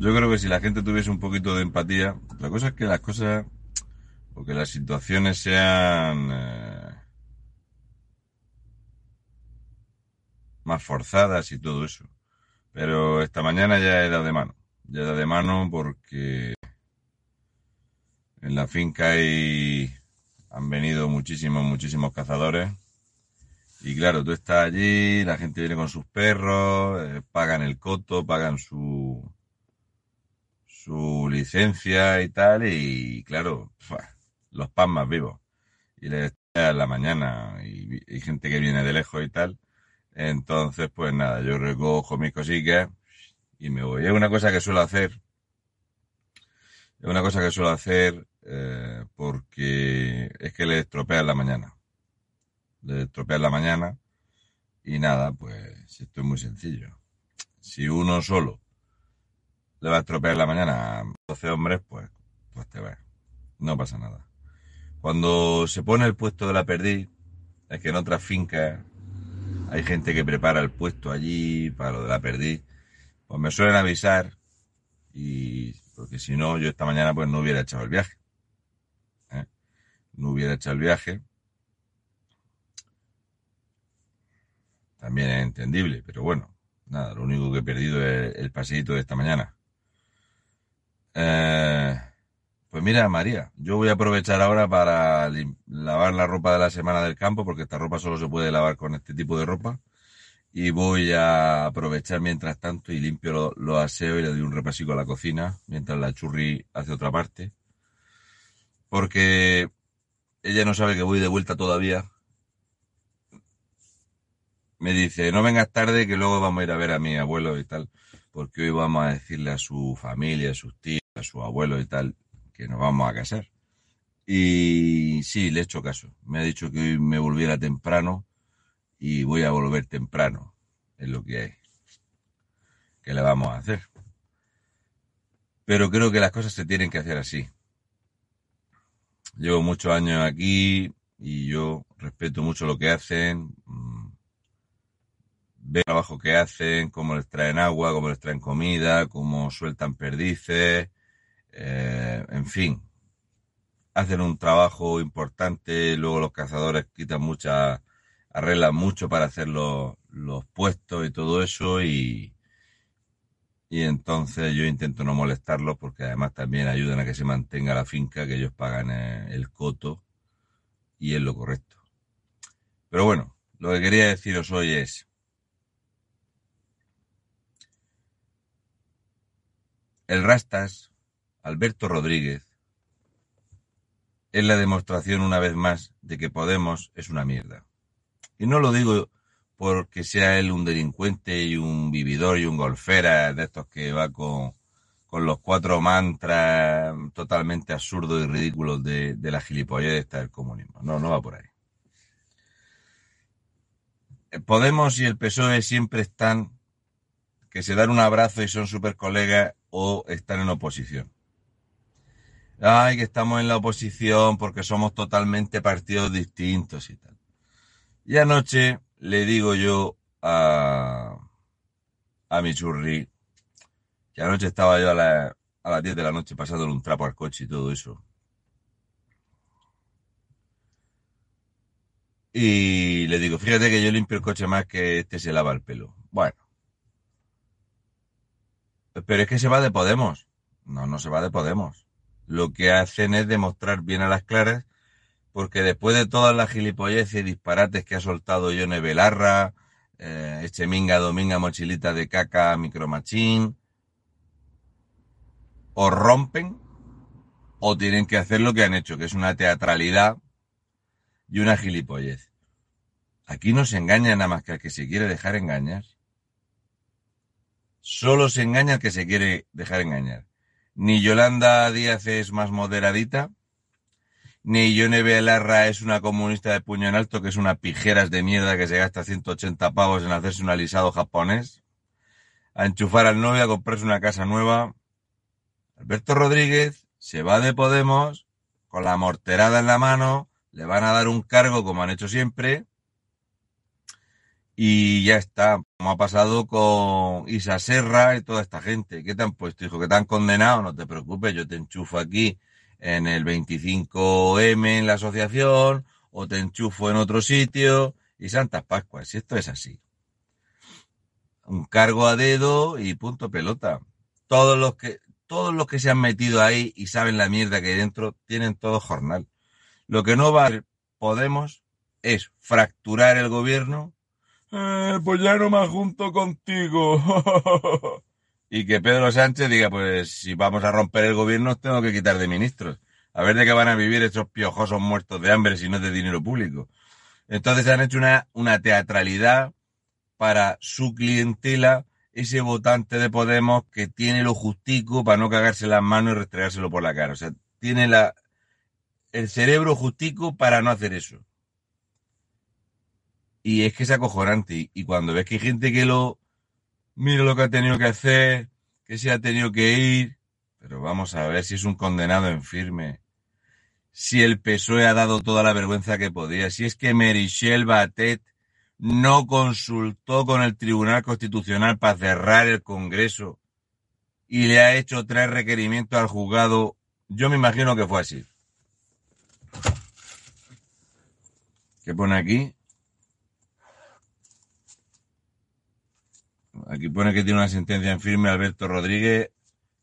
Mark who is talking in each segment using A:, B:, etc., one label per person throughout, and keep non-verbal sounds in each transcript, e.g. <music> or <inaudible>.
A: Yo creo que si la gente tuviese un poquito de empatía, la cosa es que las cosas o que las situaciones sean eh, más forzadas y todo eso. Pero esta mañana ya dado de mano. Ya dado de mano porque en la finca hay, han venido muchísimos, muchísimos cazadores. Y claro, tú estás allí, la gente viene con sus perros, eh, pagan el coto, pagan su, su licencia y tal, y claro, los pan más vivos. Y les a la mañana, y, gente que viene de lejos y tal. Entonces, pues nada, yo recojo mis cositas y me voy. Es una cosa que suelo hacer. Es una cosa que suelo hacer eh, porque es que le estropean la mañana. Le estropean la mañana y nada, pues esto es muy sencillo. Si uno solo le va a estropear la mañana a 12 hombres, pues, pues te va. No pasa nada. Cuando se pone el puesto de la perdiz, es que en otras fincas hay gente que prepara el puesto allí para lo de la perdiz, pues me suelen avisar y porque si no, yo esta mañana pues no hubiera echado el viaje. ¿eh? No hubiera echado el viaje. También es entendible, pero bueno, nada, lo único que he perdido es el paseíto de esta mañana. Eh, pues mira, María, yo voy a aprovechar ahora para lavar la ropa de la semana del campo, porque esta ropa solo se puede lavar con este tipo de ropa. Y voy a aprovechar mientras tanto y limpio los aseos y le doy un repasico a la cocina, mientras la churri hace otra parte. Porque ella no sabe que voy de vuelta todavía. Me dice, no vengas tarde que luego vamos a ir a ver a mi abuelo y tal, porque hoy vamos a decirle a su familia, a sus tíos a su abuelo y tal, que nos vamos a casar. Y sí, le he hecho caso. Me ha dicho que hoy me volviera temprano y voy a volver temprano. Es lo que hay. ¿Qué le vamos a hacer? Pero creo que las cosas se tienen que hacer así. Llevo muchos años aquí y yo respeto mucho lo que hacen. Veo el trabajo que hacen, cómo les traen agua, cómo les traen comida, cómo sueltan perdices, eh, en fin, hacen un trabajo importante, luego los cazadores quitan muchas, arreglan mucho para hacer los, puestos y todo eso y, y entonces yo intento no molestarlos porque además también ayudan a que se mantenga la finca, que ellos pagan eh, el coto y es lo correcto. Pero bueno, lo que quería deciros hoy es, el Rastas Alberto Rodríguez es la demostración una vez más de que Podemos es una mierda. Y no lo digo porque sea él un delincuente y un vividor y un golfera de estos que va con, los cuatro mantras totalmente absurdos y ridículos de, la gilipollez del comunismo. No, no va por ahí. Podemos y el PSOE siempre están que se dan un abrazo y son super colegas o están en oposición ay, que estamos en la oposición porque somos totalmente partidos distintos y tal. Y anoche le digo yo a, a mi churri, que anoche estaba yo a, a las 10 de la noche pasándole un trapo al coche y todo eso. Y le digo, fíjate que yo limpio el coche más que este se lava el pelo. Bueno. Pero es que se va de Podemos. No, no se va de Podemos lo que hacen es demostrar bien a las claras, porque después de todas las gilipolleces y disparates que ha soltado Yone Belarra, eh, Echeminga Dominga Mochilita de Caca Micromachín, o rompen o tienen que hacer lo que han hecho, que es una teatralidad y una gilipollez. Aquí no se engaña nada más que al que se quiere dejar engañar. Solo se engaña el que se quiere dejar engañar. Ni Yolanda Díaz es más moderadita, ni Yone Belarra es una comunista de puño en alto, que es una pijeras de mierda que se gasta 180 pavos en hacerse un alisado japonés, a enchufar al novio, a comprarse una casa nueva. Alberto Rodríguez se va de Podemos con la morterada en la mano, le van a dar un cargo como han hecho siempre, y ya está, como ha pasado con Isa Serra y toda esta gente. ¿Qué te han puesto, hijo? ¿Que te han condenado? No te preocupes, yo te enchufo aquí en el 25M en la asociación, o te enchufo en otro sitio, y Santas Pascuas, si esto es así. Un cargo a dedo y punto pelota. Todos los que, todos los que se han metido ahí y saben la mierda que hay dentro, tienen todo jornal. Lo que no va a Podemos es fracturar el gobierno eh, pues ya no más junto contigo. <laughs> y que Pedro Sánchez diga, pues si vamos a romper el gobierno, tengo que quitar de ministros. A ver de qué van a vivir estos piojosos muertos de hambre si no es de dinero público. Entonces han hecho una, una teatralidad para su clientela, ese votante de Podemos que tiene lo justico para no cagarse las manos y restregárselo por la cara. O sea, tiene la, el cerebro justico para no hacer eso. Y es que es acojonante. Y cuando ves que hay gente que lo mira lo que ha tenido que hacer, que se ha tenido que ir, pero vamos a ver si es un condenado en firme. Si el PSOE ha dado toda la vergüenza que podía, si es que Merichel Batet no consultó con el Tribunal Constitucional para cerrar el Congreso y le ha hecho tres requerimientos al juzgado, yo me imagino que fue así. ¿Qué pone aquí? Aquí pone que tiene una sentencia en firme Alberto Rodríguez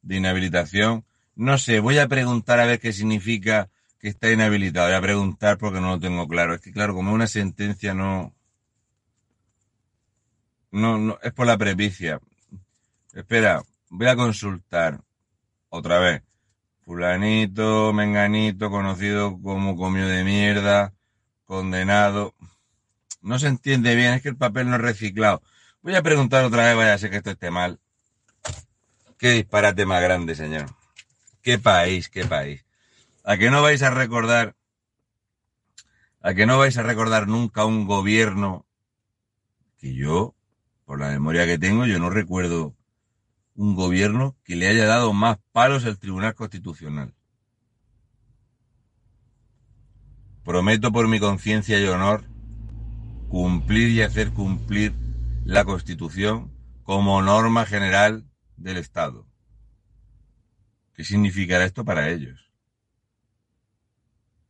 A: de inhabilitación. No sé, voy a preguntar a ver qué significa que está inhabilitado. Voy a preguntar porque no lo tengo claro. Es que claro, como una sentencia no... No, es por la prepicia. Espera, voy a consultar otra vez. Fulanito, menganito, conocido como comió de mierda, condenado. No se entiende bien, es que el papel no es reciclado. Voy a preguntar otra vez, vaya a ser que esto esté mal. Qué disparate más grande, señor. Qué país, qué país. A que no vais a recordar, a que no vais a recordar nunca un gobierno que yo, por la memoria que tengo, yo no recuerdo un gobierno que le haya dado más palos al Tribunal Constitucional. Prometo por mi conciencia y honor cumplir y hacer cumplir la Constitución como norma general del Estado. ¿Qué significará esto para ellos?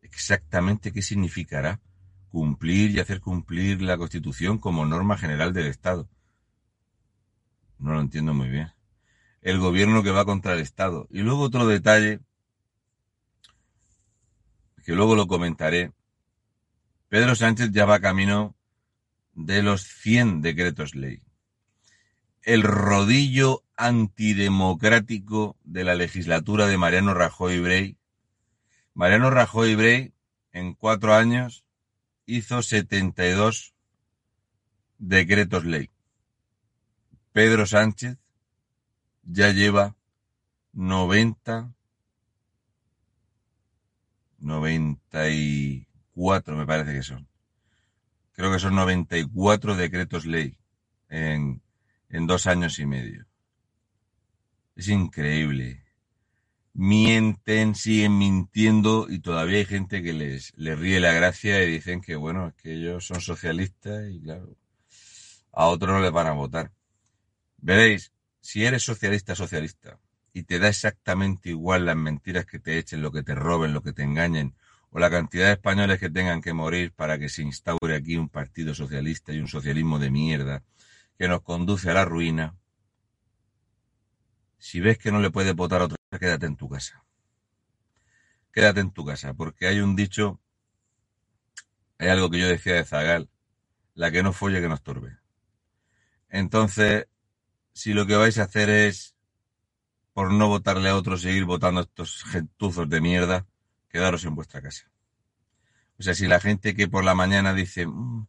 A: Exactamente qué significará cumplir y hacer cumplir la Constitución como norma general del Estado. No lo entiendo muy bien. El gobierno que va contra el Estado. Y luego otro detalle, que luego lo comentaré. Pedro Sánchez ya va camino de los 100 decretos ley. El rodillo antidemocrático de la legislatura de Mariano Rajoy Brey. Mariano Rajoy Brey en cuatro años hizo 72 decretos ley. Pedro Sánchez ya lleva 90, 94 me parece que son creo que son 94 decretos ley en, en dos años y medio. Es increíble. Mienten, siguen mintiendo y todavía hay gente que les, les ríe la gracia y dicen que, bueno, es que ellos son socialistas y claro, a otros no les van a votar. Veréis, si eres socialista, socialista, y te da exactamente igual las mentiras que te echen, lo que te roben, lo que te engañen, o la cantidad de españoles que tengan que morir para que se instaure aquí un partido socialista y un socialismo de mierda que nos conduce a la ruina, si ves que no le puedes votar a otra, quédate en tu casa. Quédate en tu casa, porque hay un dicho, hay algo que yo decía de Zagal, la que no folle que no estorbe. Entonces, si lo que vais a hacer es, por no votarle a otro, seguir votando a estos gentuzos de mierda, quedaros en vuestra casa. O sea, si la gente que por la mañana dice, mm,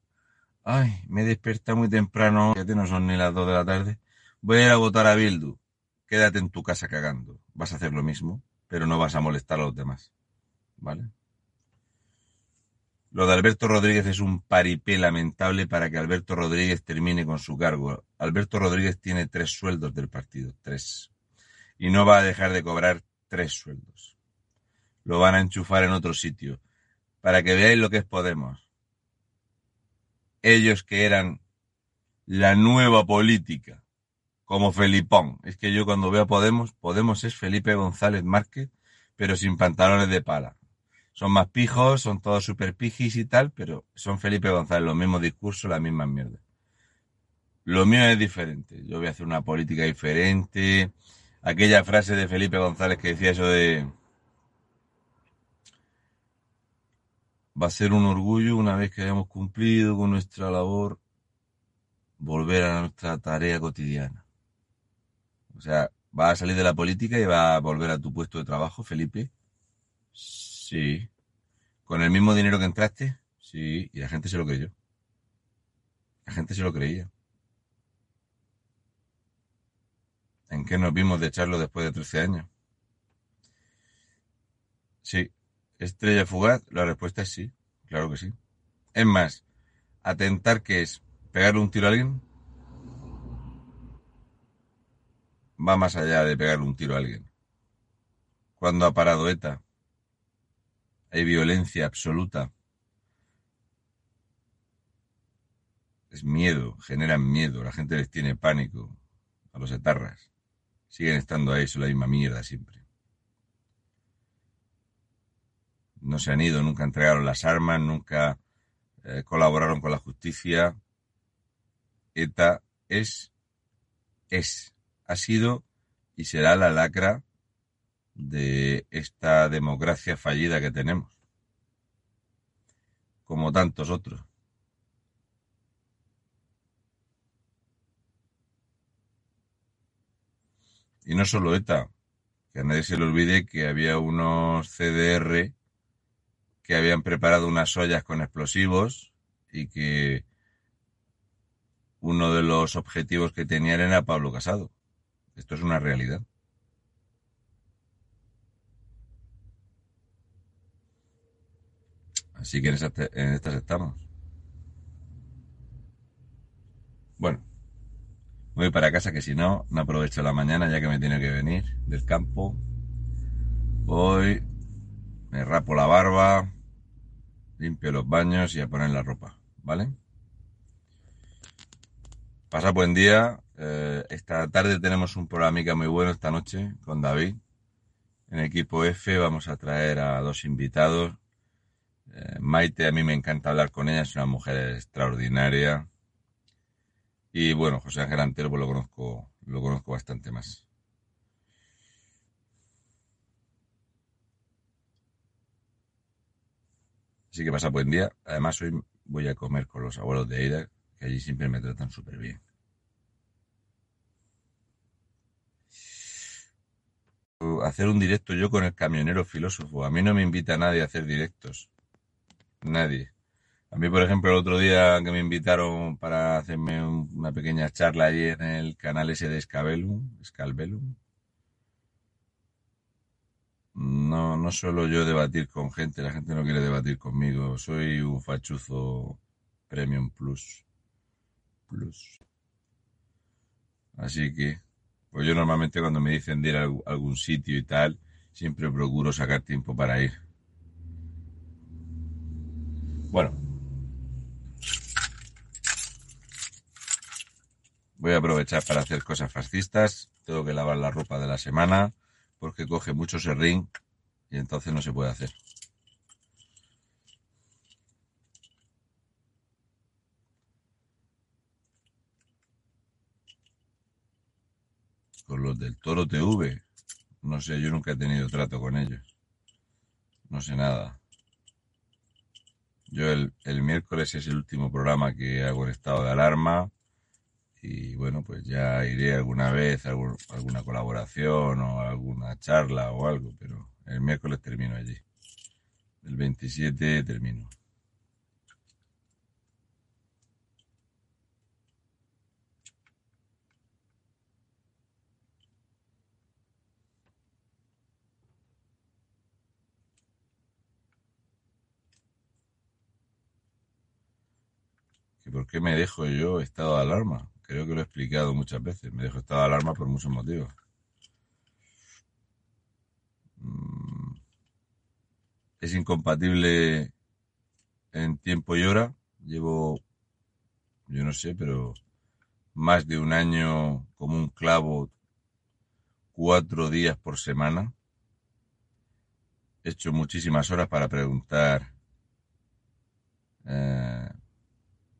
A: ay, me despierta muy temprano, ya no son ni las dos de la tarde, voy a ir a votar a Bildu. Quédate en tu casa cagando. Vas a hacer lo mismo, pero no vas a molestar a los demás. ¿Vale? Lo de Alberto Rodríguez es un paripé lamentable para que Alberto Rodríguez termine con su cargo. Alberto Rodríguez tiene tres sueldos del partido, tres. Y no va a dejar de cobrar tres sueldos. Lo van a enchufar en otro sitio. Para que veáis lo que es Podemos. Ellos que eran la nueva política, como Felipón. Es que yo cuando veo a Podemos, Podemos es Felipe González Márquez, pero sin pantalones de pala son más pijos, son todos super pijis y tal, pero son Felipe González, los mismos discursos, las mismas mierdas. Lo mío es diferente. Yo voy a hacer una política diferente. Aquella frase de Felipe González que decía eso de... Va a ser un orgullo una vez que hayamos cumplido con nuestra labor, volver a nuestra tarea cotidiana. O sea, va a salir de la política y va a volver a tu puesto de trabajo, Felipe. Sí. ¿Con el mismo dinero que entraste? Sí. Y la gente se lo creyó. La gente se lo creía. ¿En qué nos vimos de echarlo después de 13 años? Sí. ¿Estrella fugaz? La respuesta es sí. Claro que sí. Es más, atentar que es pegarle un tiro a alguien va más allá de pegarle un tiro a alguien. Cuando ha parado ETA? hay violencia absoluta. Es miedo, generan miedo, la gente les tiene pánico a los etarras. Siguen estando ahí, son la misma mierda siempre. No se han ido, nunca entregaron las armas, nunca eh, colaboraron con la justicia. ETA es, es, ha sido y será la lacra de esta democracia fallida que tenemos, como tantos otros. Y no solo ETA, que a nadie se le olvide que había unos CDR que habían preparado unas ollas con explosivos y que uno de los objetivos que tenían era Pablo Casado. Esto es una realidad. Así que en, estas estamos. Bueno, voy para casa que si no, no aprovecho la mañana ya que me tiene que venir del campo. Voy, me rapo la barba, limpio los baños y a poner la ropa, ¿vale? Pasa buen día. Eh, esta tarde tenemos un programa muy bueno esta noche con David. En equipo F vamos a traer a dos invitados eh, Maite, a mí me encanta hablar con ella, es una mujer extraordinaria. Y bueno, José Ángel Antero pues lo conozco, lo conozco bastante más. Así que pasa buen día. Además, hoy voy a comer con los abuelos de Aida, que allí siempre me tratan súper bien. Hacer un directo yo con el camionero filósofo. A mí no me invita nadie a hacer directos. Nadie. A mí, por ejemplo, el otro día que me invitaron para hacerme una pequeña charla allí en el canal ese de Scabellum, Scalbellum, no, no suelo yo debatir con gente, la gente no quiere debatir conmigo. Soy un fachuzo Premium Plus. Plus. Así que, pues yo normalmente cuando me dicen de ir a algún sitio y tal, siempre procuro sacar tiempo para ir. Bueno. Voy a aprovechar para hacer cosas fascistas. Tengo que lavar la ropa de la semana porque coge mucho serrín y entonces no se puede hacer. Con los del Toro TV. No sé, yo nunca he tenido trato con ellos. No sé nada. Yo el, el, miércoles es el último programa que hago en estado de alarma y bueno, pues ya iré alguna vez a alguna colaboración o alguna charla o algo, pero el miércoles termino allí. El 27 termino. Por qué me dejo yo estado de alarma? Creo que lo he explicado muchas veces. Me dejo estado de alarma por muchos motivos. Mm. Es incompatible en tiempo y hora. Llevo, yo no sé, pero más de un año como un clavo, cuatro días por semana. He hecho muchísimas horas para preguntar. Eh,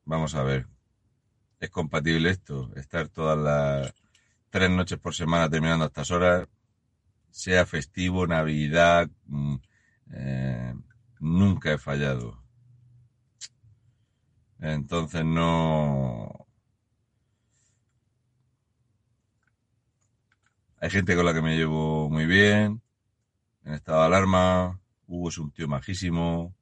A: vamos a ver, ¿es compatible esto? Estar todas las tres noches por semana terminando a estas horas, sea festivo, Navidad, mm, eh, nunca he fallado. Entonces no... Hay gente con la que me llevo muy bien, en estado de alarma. Hugo es un tío majísimo.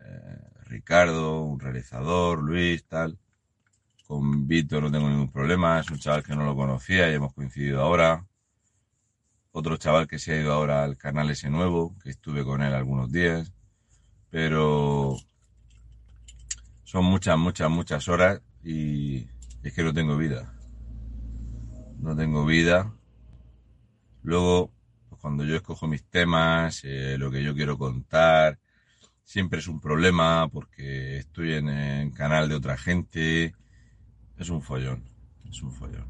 A: Eh, Ricardo, un realizador, Luis, tal. Con Víctor no tengo ningún problema. Es un chaval que no lo conocía y hemos coincidido ahora. Otro chaval que se ha ido ahora al canal ese nuevo, que estuve con él algunos días. Pero son muchas, muchas, muchas horas y es que no tengo vida. No tengo vida. Luego, pues cuando yo escojo mis temas, eh, lo que yo quiero contar, siempre es un problema porque estoy en el canal de otra gente. Es un follón, es un follón.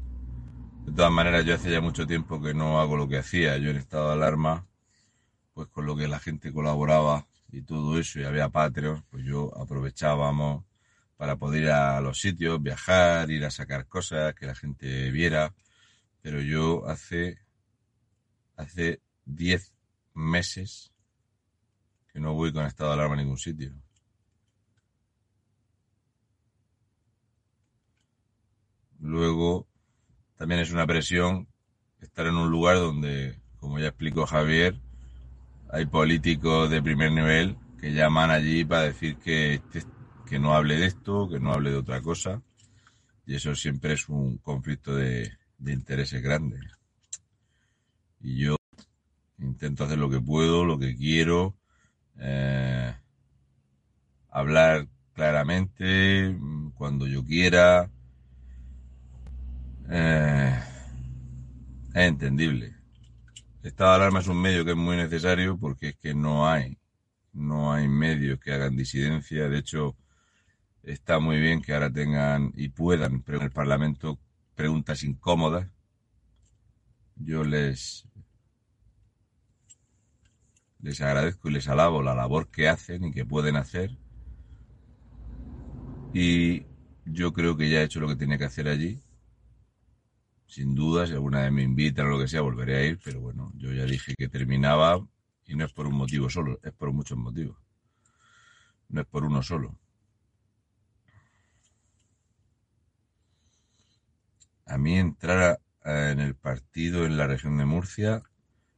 A: De todas maneras, yo hace ya mucho tiempo que no hago lo que hacía. Yo en estado de alarma, pues con lo que la gente colaboraba y todo eso, y había Patreon, pues yo aprovechábamos para poder ir a los sitios, viajar, ir a sacar cosas, que la gente viera. Pero yo hace, hace 10 meses que no voy con estado de alarma a ningún sitio. Luego, también es una presión estar en un lugar donde, como ya explicó Javier, hay políticos de primer nivel que llaman allí para decir que este que no hable de esto, que no hable de otra cosa. Y eso siempre es un conflicto de, intereses grandes. Y yo intento hacer lo que puedo, lo que quiero, eh, hablar claramente cuando yo quiera. Eh, es entendible. El estado de alarma es un medio que es muy necesario porque es que no hay, no hay medios que hagan disidencia. De hecho, está muy bien que ahora tengan y puedan en el Parlamento preguntas incómodas. Yo les les agradezco y les alabo la labor que hacen y que pueden hacer. Y yo creo que ya he hecho lo que tenía que hacer allí. Sin duda, si alguna vez me invitan o lo que sea, volveré a ir, pero bueno, yo ya dije que terminaba y no es por un motivo solo, es por muchos motivos. No es por uno solo. a mí entrar en el partido en la región de Murcia,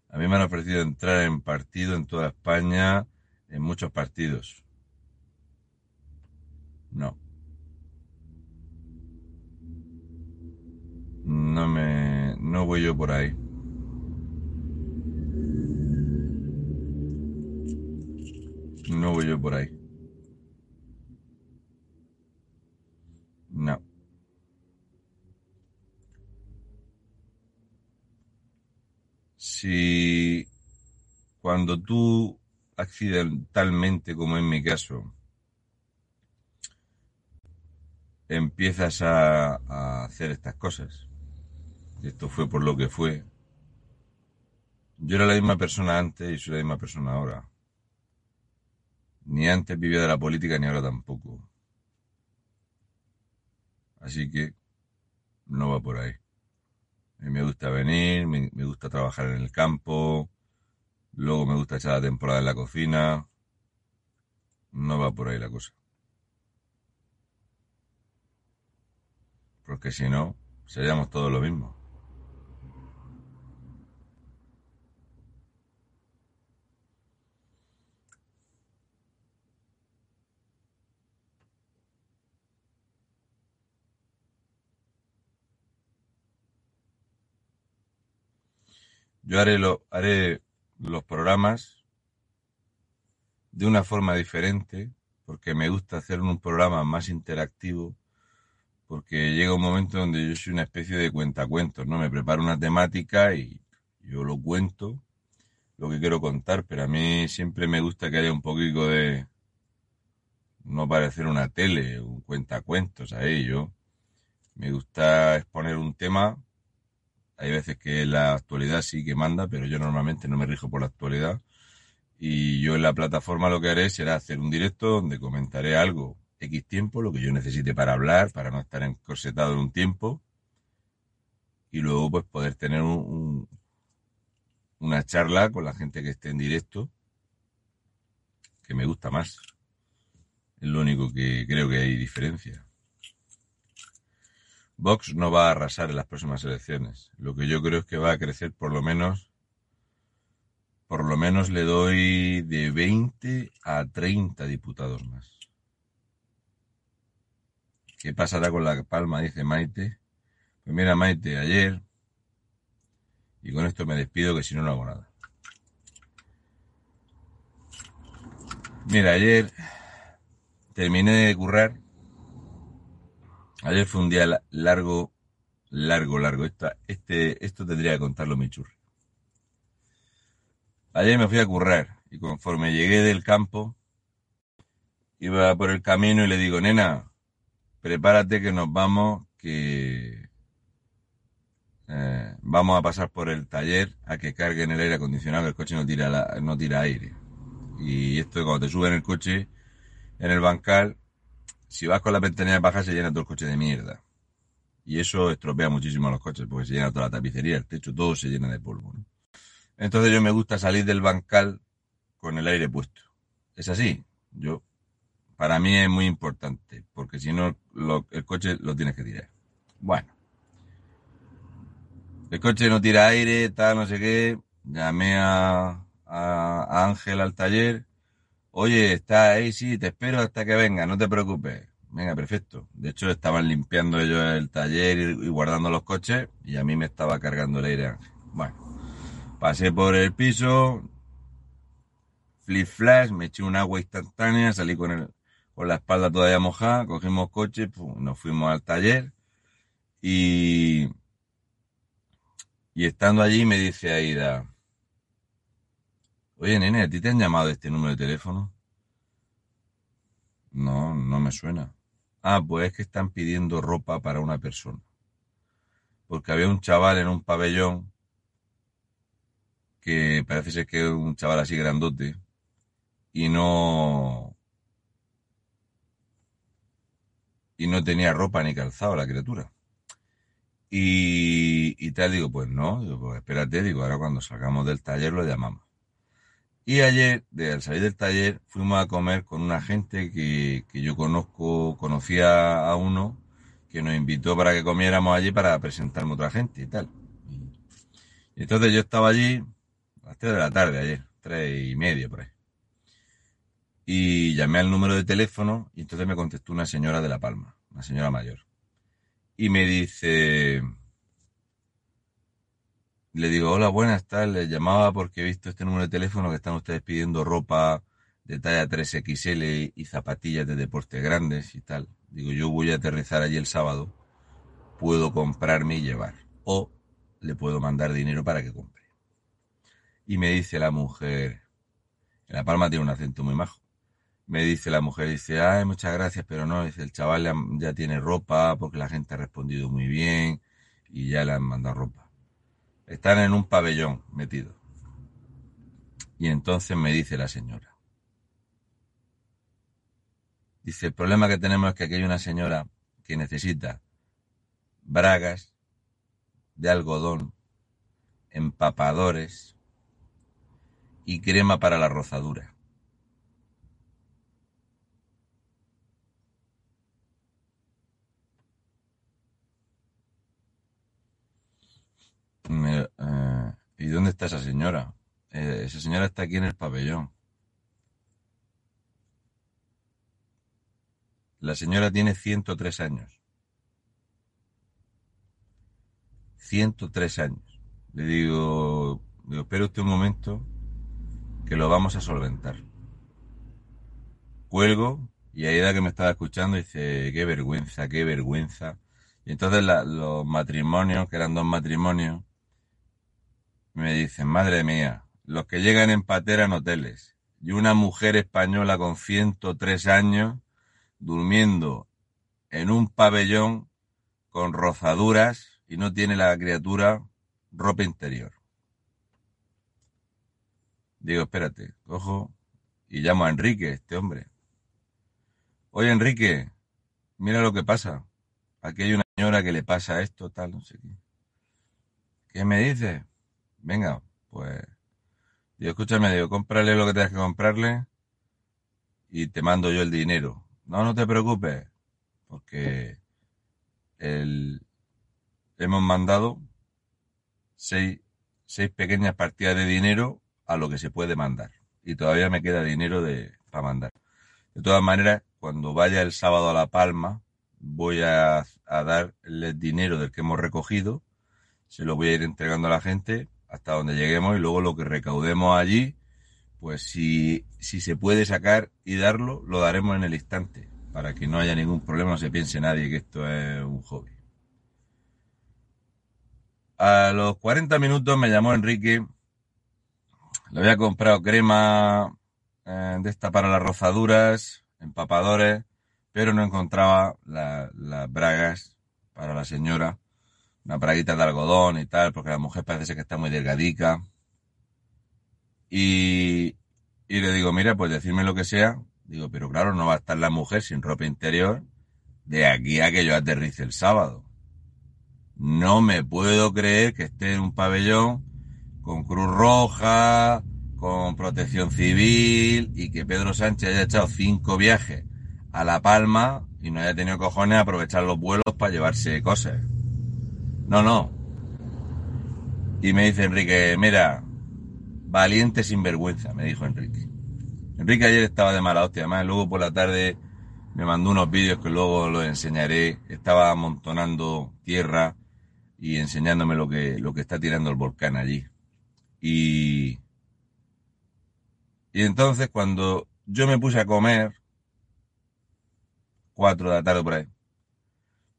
A: a mí me han ofrecido entrar en partido en toda España, en muchos partidos. No. No me. No voy yo por ahí. No voy yo por ahí. No. si cuando tú accidentalmente, como en mi caso, empiezas a, hacer estas cosas, y esto fue por lo que fue, yo era la misma persona antes y soy la misma persona ahora. Ni antes vivía de la política ni ahora tampoco. Así que no va por ahí me gusta venir, me, gusta trabajar en el campo, luego me gusta echar la temporada en la cocina. No va por ahí la cosa. Porque si no, seríamos todos lo mismo. Yo haré, lo, haré los programas de una forma diferente, porque me gusta hacer un programa más interactivo porque llega un momento donde yo soy una especie de cuentacuentos, ¿no? Me preparo una temática y yo lo cuento, lo que quiero contar, pero a mí siempre me gusta que haya un poquito de... no parecer una tele, un cuentacuentos ahí, yo... Me gusta exponer un tema, hay veces que la actualidad sí que manda, pero yo normalmente no me rijo por la actualidad. Y yo en la plataforma lo que haré será hacer un directo donde comentaré algo X tiempo, lo que yo necesite para hablar, para no estar encorsetado en un tiempo. Y luego pues poder tener un, una charla con la gente que esté en directo, que me gusta más. Es lo único que creo que hay diferencia. Vox no va a arrasar en las próximas elecciones. Lo que yo creo es que va a crecer por lo menos, por lo menos le doy de 20 a 30 diputados más. ¿Qué pasará con la palma? Dice Maite. Pues mira, Maite, ayer, y con esto me despido que si no, no hago nada. Mira, ayer terminé de currar. Ayer fue un día largo, largo, largo. Esto, este, esto tendría que contarlo mi. Ayer me fui a currar y conforme llegué del campo, iba por el camino y le digo, nena, prepárate que nos vamos, que eh, vamos a pasar por el taller a que carguen el aire acondicionado, el coche no tira, no tira aire. Y esto cuando te suben el coche en el bancal, si vas con la ventanilla baja se llena todo el coche de mierda. Y eso estropea muchísimo a los coches, porque se llena toda la tapicería, el techo, todo se llena de polvo. Entonces yo me gusta salir del bancal con el aire puesto. Es así. Yo para mí es muy importante, porque si no, el coche lo tienes que tirar. Bueno. El coche no tira aire, tal, no sé qué. Llamé a, Ángel al taller. Oye, está ahí, sí, te espero hasta que venga, no te preocupes. Venga, perfecto. De hecho, estaban limpiando ellos el taller y, guardando los coches y a mí me estaba cargando el aire. Bueno, pasé por el piso, flip flash, me eché un agua instantánea, salí con el, con la espalda todavía mojada, cogimos coche, nos fuimos al taller y, y estando allí me dice Aida, oye nene, ¿a ti te han llamado este número de teléfono? No, no me suena. Ah, pues es que están pidiendo ropa para una persona. Porque había un chaval en un pabellón que parece ser que es un chaval así grandote y no y no tenía ropa ni calzado la criatura. Y, y tal, digo, pues no, digo, pues espérate, digo, ahora cuando salgamos del taller lo llamamos. Y ayer, de, al salir del taller, fuimos a comer con una gente que, que yo conozco, conocía a uno que nos invitó para que comiéramos allí para presentarme a otra gente y tal. Y entonces yo estaba allí a las 3 de la tarde ayer, tres y media por ahí y llamé al número de teléfono y entonces me contestó una señora de La Palma, una señora mayor. Y me dice, le digo, hola, buenas tardes, le llamaba porque he visto este número de teléfono que están ustedes pidiendo ropa de talla 3XL y zapatillas de deporte grandes y tal. Digo, yo voy a aterrizar allí el sábado, puedo comprarme y llevar. O le puedo mandar dinero para que compre. Y me dice la mujer, en La Palma tiene un acento muy majo me dice la mujer, dice, ay, muchas gracias, pero no, dice, el chaval ya, tiene ropa porque la gente ha respondido muy bien y ya le han mandado ropa. Están en un pabellón metido. Y entonces me dice la señora. Dice, el problema que tenemos es que aquí hay una señora que necesita bragas de algodón, empapadores y crema para la rozadura. Eh, ¿Y dónde está esa señora? Eh, esa señora está aquí en el pabellón. La señora tiene 103 años. 103 años. Le digo, digo, espere usted un momento que lo vamos a solventar. Cuelgo Y Aida que me estaba escuchando dice, qué vergüenza, qué vergüenza. Y entonces los matrimonios, que eran dos matrimonios, me dicen, madre mía, los que llegan en patera en hoteles y una mujer española con 103 años durmiendo en un pabellón con rozaduras y no tiene la criatura ropa interior. Digo, espérate, cojo y llamo a Enrique, este hombre. Oye, Enrique, mira lo que pasa. Aquí hay una señora que le pasa esto, tal, no sé qué. ¿Qué me dice? Venga, pues. Digo, escúchame, digo, cómprale lo que tengas que comprarle y te mando yo el dinero. No, no te preocupes, porque el, hemos mandado seis, seis pequeñas partidas de dinero a lo que se puede mandar. Y todavía me queda dinero de, para mandar. De todas maneras, cuando vaya el sábado a La Palma, voy a, a darle dinero del que hemos recogido, se lo voy a ir entregando a la gente hasta donde lleguemos y luego lo que recaudemos allí, pues si, si se puede sacar y darlo, lo daremos en el instante, para que no haya ningún problema, no se piense nadie que esto es un hobby. A los 40 minutos me llamó Enrique, le había comprado crema eh, de esta para las rozaduras, empapadores, pero no encontraba las bragas para la señora, una braguita de algodón y tal, porque la mujer parece que está muy delgadica. Y, y le digo, mira, pues decirme lo que sea. Digo, pero claro, no va a estar la mujer sin ropa interior de aquí a que yo aterrice el sábado. No me puedo creer que esté en un pabellón con Cruz Roja, con Protección Civil y que Pedro Sánchez haya echado cinco viajes a La Palma y no haya tenido cojones a aprovechar los vuelos para llevarse cosas. No, no. Y me dice Enrique, mira, valiente sin vergüenza, me dijo Enrique. Enrique ayer estaba de mala hostia, además luego por la tarde me mandó unos vídeos que luego los enseñaré. Estaba amontonando tierra y enseñándome lo que, lo que está tirando el volcán allí. Y, y entonces cuando yo me puse a comer, cuatro de la tarde por ahí,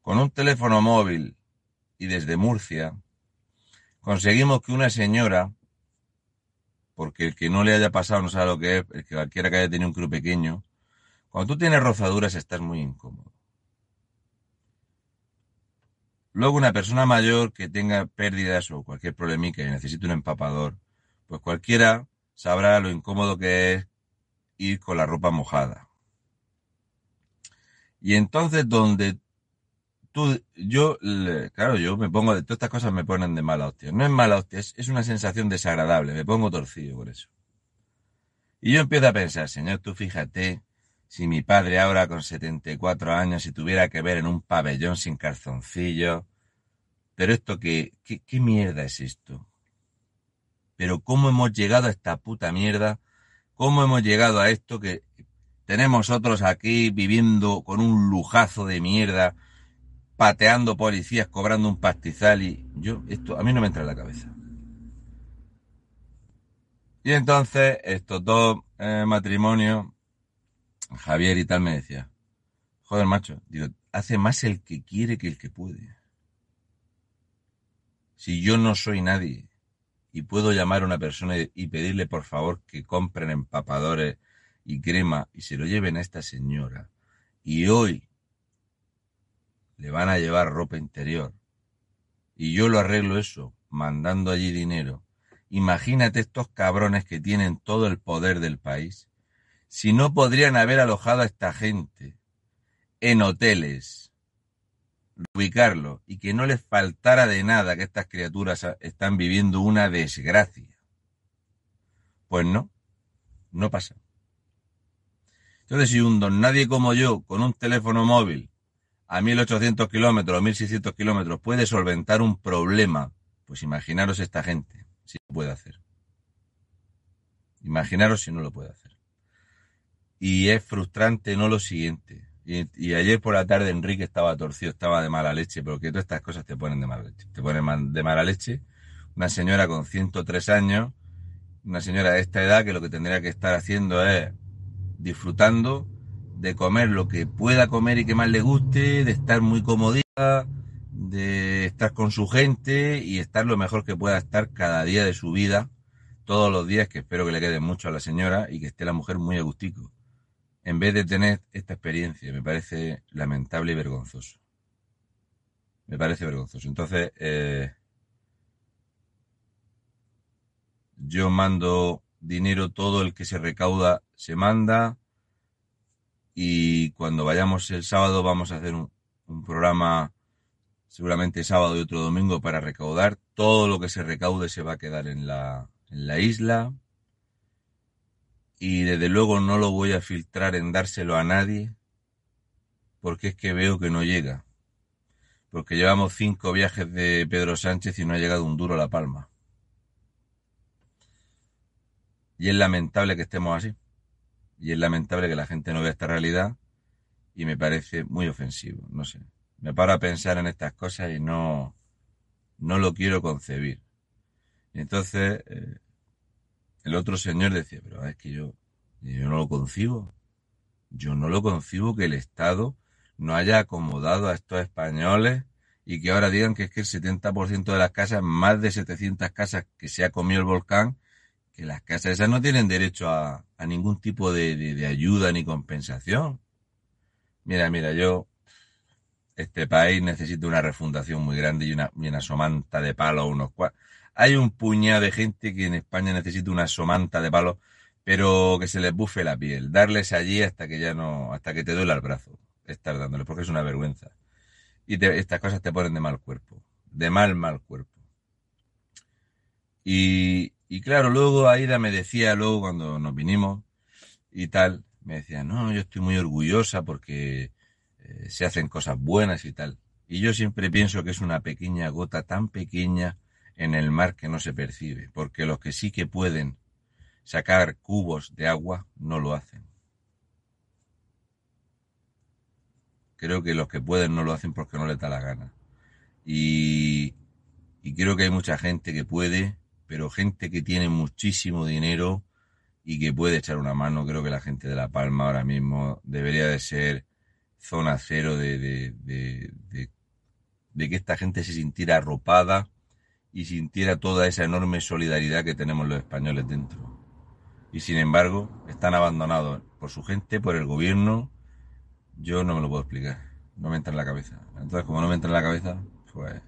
A: con un teléfono móvil y desde Murcia, conseguimos que una señora, porque el que no le haya pasado no sabe lo que es, el que cualquiera que haya tenido un club pequeño, cuando tú tienes rozaduras estás muy incómodo. Luego una persona mayor que tenga pérdidas o cualquier problemica y necesite un empapador, pues cualquiera sabrá lo incómodo que es ir con la ropa mojada. Y entonces donde tú, yo, claro, yo me pongo, de todas estas cosas me ponen de mala hostia. No es mala hostia, es, una sensación desagradable, me pongo torcido por eso. Y yo empiezo a pensar, señor, tú fíjate, si mi padre ahora con 74 años, si tuviera que ver en un pabellón sin calzoncillo. Pero esto qué, qué, qué mierda es esto. Pero cómo hemos llegado a esta puta mierda, cómo hemos llegado a esto que tenemos otros aquí viviendo con un lujazo de mierda, pateando policías, cobrando un pastizal y yo, esto a mí no me entra en la cabeza. Y entonces estos dos eh, matrimonios Javier y tal me decía, joder, macho, digo, hace más el que quiere que el que puede. Si yo no soy nadie y puedo llamar a una persona y pedirle por favor que compren empapadores y crema y se lo lleven a esta señora y hoy le van a llevar ropa interior y yo lo arreglo eso mandando allí dinero. Imagínate estos cabrones que tienen todo el poder del país si no podrían haber alojado a esta gente en hoteles, ubicarlo y que no les faltara de nada que estas criaturas están viviendo una desgracia. Pues no, no pasa. Entonces, si un don nadie como yo, con un teléfono móvil a 1800 kilómetros o 1600 kilómetros, puede solventar un problema, pues imaginaros esta gente, si lo puede hacer. Imaginaros si no lo puede hacer. Y es frustrante, no lo siguiente. Y, ayer por la tarde Enrique estaba torcido, estaba de mala leche, porque todas estas cosas te ponen de mala leche. Te ponen de mala leche. Una señora con 103 años, una señora de esta edad que lo que tendría que estar haciendo es disfrutando de comer lo que pueda comer y que más le guste, de estar muy comodita, de estar con su gente y estar lo mejor que pueda estar cada día de su vida, todos los días, que espero que le quede mucho a la señora y que esté la mujer muy agustico. En vez de tener esta experiencia, me parece lamentable y vergonzoso. Me parece vergonzoso. Entonces, eh, yo mando dinero, todo el que se recauda se manda y cuando vayamos el sábado vamos a hacer un, programa seguramente sábado y otro domingo para recaudar. Todo lo que se recaude se va a quedar en la, en la isla. Y desde luego no lo voy a filtrar en dárselo a nadie, porque es que veo que no llega. Porque llevamos cinco viajes de Pedro Sánchez y no ha llegado un duro a La Palma. Y es lamentable que estemos así y es lamentable que la gente no vea esta realidad y me parece muy ofensivo, no sé. Me paro a pensar en estas cosas y no, no lo quiero concebir. Entonces eh, el otro señor decía, pero es que yo, yo no lo concibo. Yo no lo concibo que el Estado no haya acomodado a estos españoles y que ahora digan que es que el 70% de las casas, más de 700 casas que se ha comido el volcán, que las casas esas no tienen derecho a, ningún tipo de, ayuda ni compensación. Mira, mira, yo, este país necesita una refundación muy grande y una, una somanta de palos, unos Hay un puñado de gente que en España necesita una somanta de palos, pero que se les bufe la piel, darles allí hasta que ya no, hasta que te duela el brazo, estar dándoles, porque es una vergüenza. Y estas cosas te ponen de mal cuerpo, de mal, mal cuerpo. Y, y claro, luego Aida me decía, luego cuando nos vinimos y tal, me decía, no, yo estoy muy orgullosa porque eh, se hacen cosas buenas y tal. Y yo siempre pienso que es una pequeña gota tan pequeña en el mar que no se percibe, porque los que sí que pueden sacar cubos de agua no lo hacen. Creo que los que pueden no lo hacen porque no les da la gana. Y, y creo que hay mucha gente que puede pero gente que tiene muchísimo dinero y que puede echar una mano, creo que la gente de La Palma ahora mismo debería de ser zona cero de, de, de, que esta gente se sintiera arropada y sintiera toda esa enorme solidaridad que tenemos los españoles dentro. Y sin embargo, están abandonados por su gente, por el gobierno. Yo no me lo puedo explicar. No me entra en la cabeza. Entonces, como no me entra en la cabeza, pues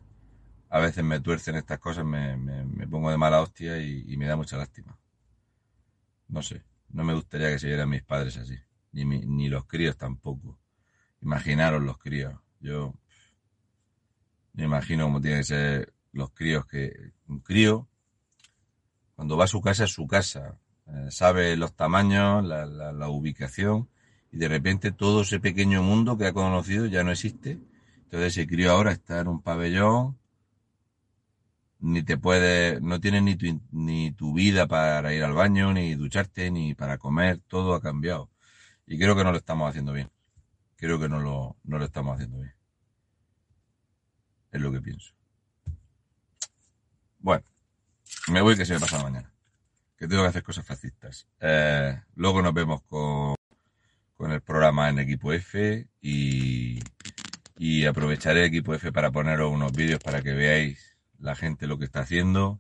A: a veces me tuercen estas cosas, me, pongo de mala hostia y, me da mucha lástima. No sé, no me gustaría que se vieran mis padres así, ni, ni los críos tampoco. Imaginaros los críos. Yo me imagino cómo tienen que ser los críos que un crío cuando va a su casa es su casa, eh, sabe los tamaños, la, la ubicación y de repente todo ese pequeño mundo que ha conocido ya no existe. Entonces ese crío ahora está en un pabellón ni te puede, no tienes ni tu, ni tu vida para ir al baño, ni ducharte, ni para comer, todo ha cambiado. Y creo que no lo estamos haciendo bien. Creo que no lo, no lo estamos haciendo bien. Es lo que pienso. Bueno, me voy que se me pasa mañana. Que tengo que hacer cosas fascistas. Eh, luego nos vemos con, con el programa en Equipo F y, y aprovecharé Equipo F para poneros unos vídeos para que veáis la gente lo que está haciendo.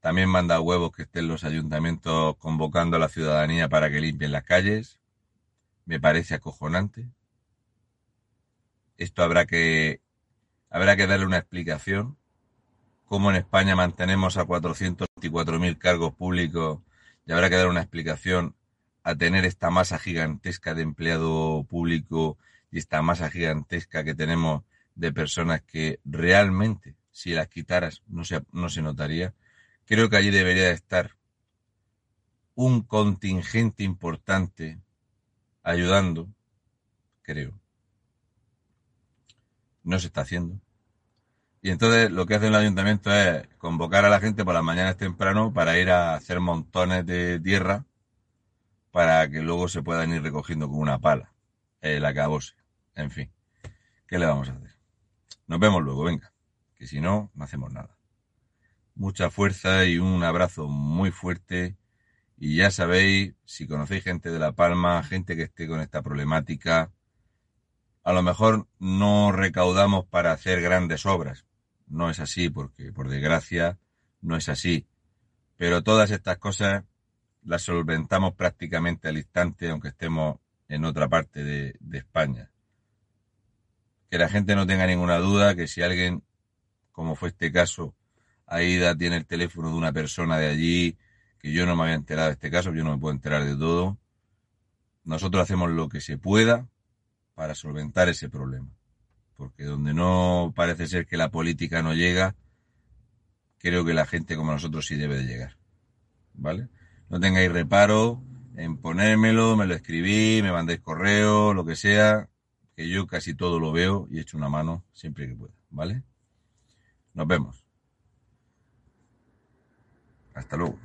A: También manda huevos que estén los ayuntamientos convocando a la ciudadanía para que limpien las calles. Me parece acojonante. Esto habrá que, habrá que darle una explicación. Cómo en España mantenemos a 424.000 cargos públicos y habrá que dar una explicación a tener esta masa gigantesca de empleado público y esta masa gigantesca que tenemos de personas que realmente si las quitaras no se, no se notaría. Creo que allí debería estar un contingente importante ayudando, creo. No se está haciendo. Y entonces lo que hace el ayuntamiento es convocar a la gente por las mañanas temprano para ir a hacer montones de tierra para que luego se puedan ir recogiendo con una pala el acabose. En fin, ¿qué le vamos a hacer? Nos vemos luego, venga que si no, no hacemos nada. Mucha fuerza y un abrazo muy fuerte Y ya sabéis, si conocéis gente de La Palma, gente que esté con esta problemática, a lo mejor no recaudamos para hacer grandes obras. No es así, porque por desgracia no es así. Pero todas estas cosas las solventamos prácticamente al instante, aunque estemos en otra parte de, de España. Que la gente no tenga ninguna duda que si alguien, como fue este caso, Aida tiene el teléfono de una persona de allí, que yo no me había enterado de este caso, yo no me puedo enterar de todo. Nosotros hacemos lo que se pueda para solventar ese problema. Porque donde no parece ser que la política no llega, creo que la gente como nosotros sí debe de llegar. ¿Vale? No tengáis reparo en ponérmelo, me lo escribí, me mandéis correo, lo que sea, que yo casi todo lo veo y echo una mano siempre que pueda. ¿Vale? Nos vemos. Hasta luego.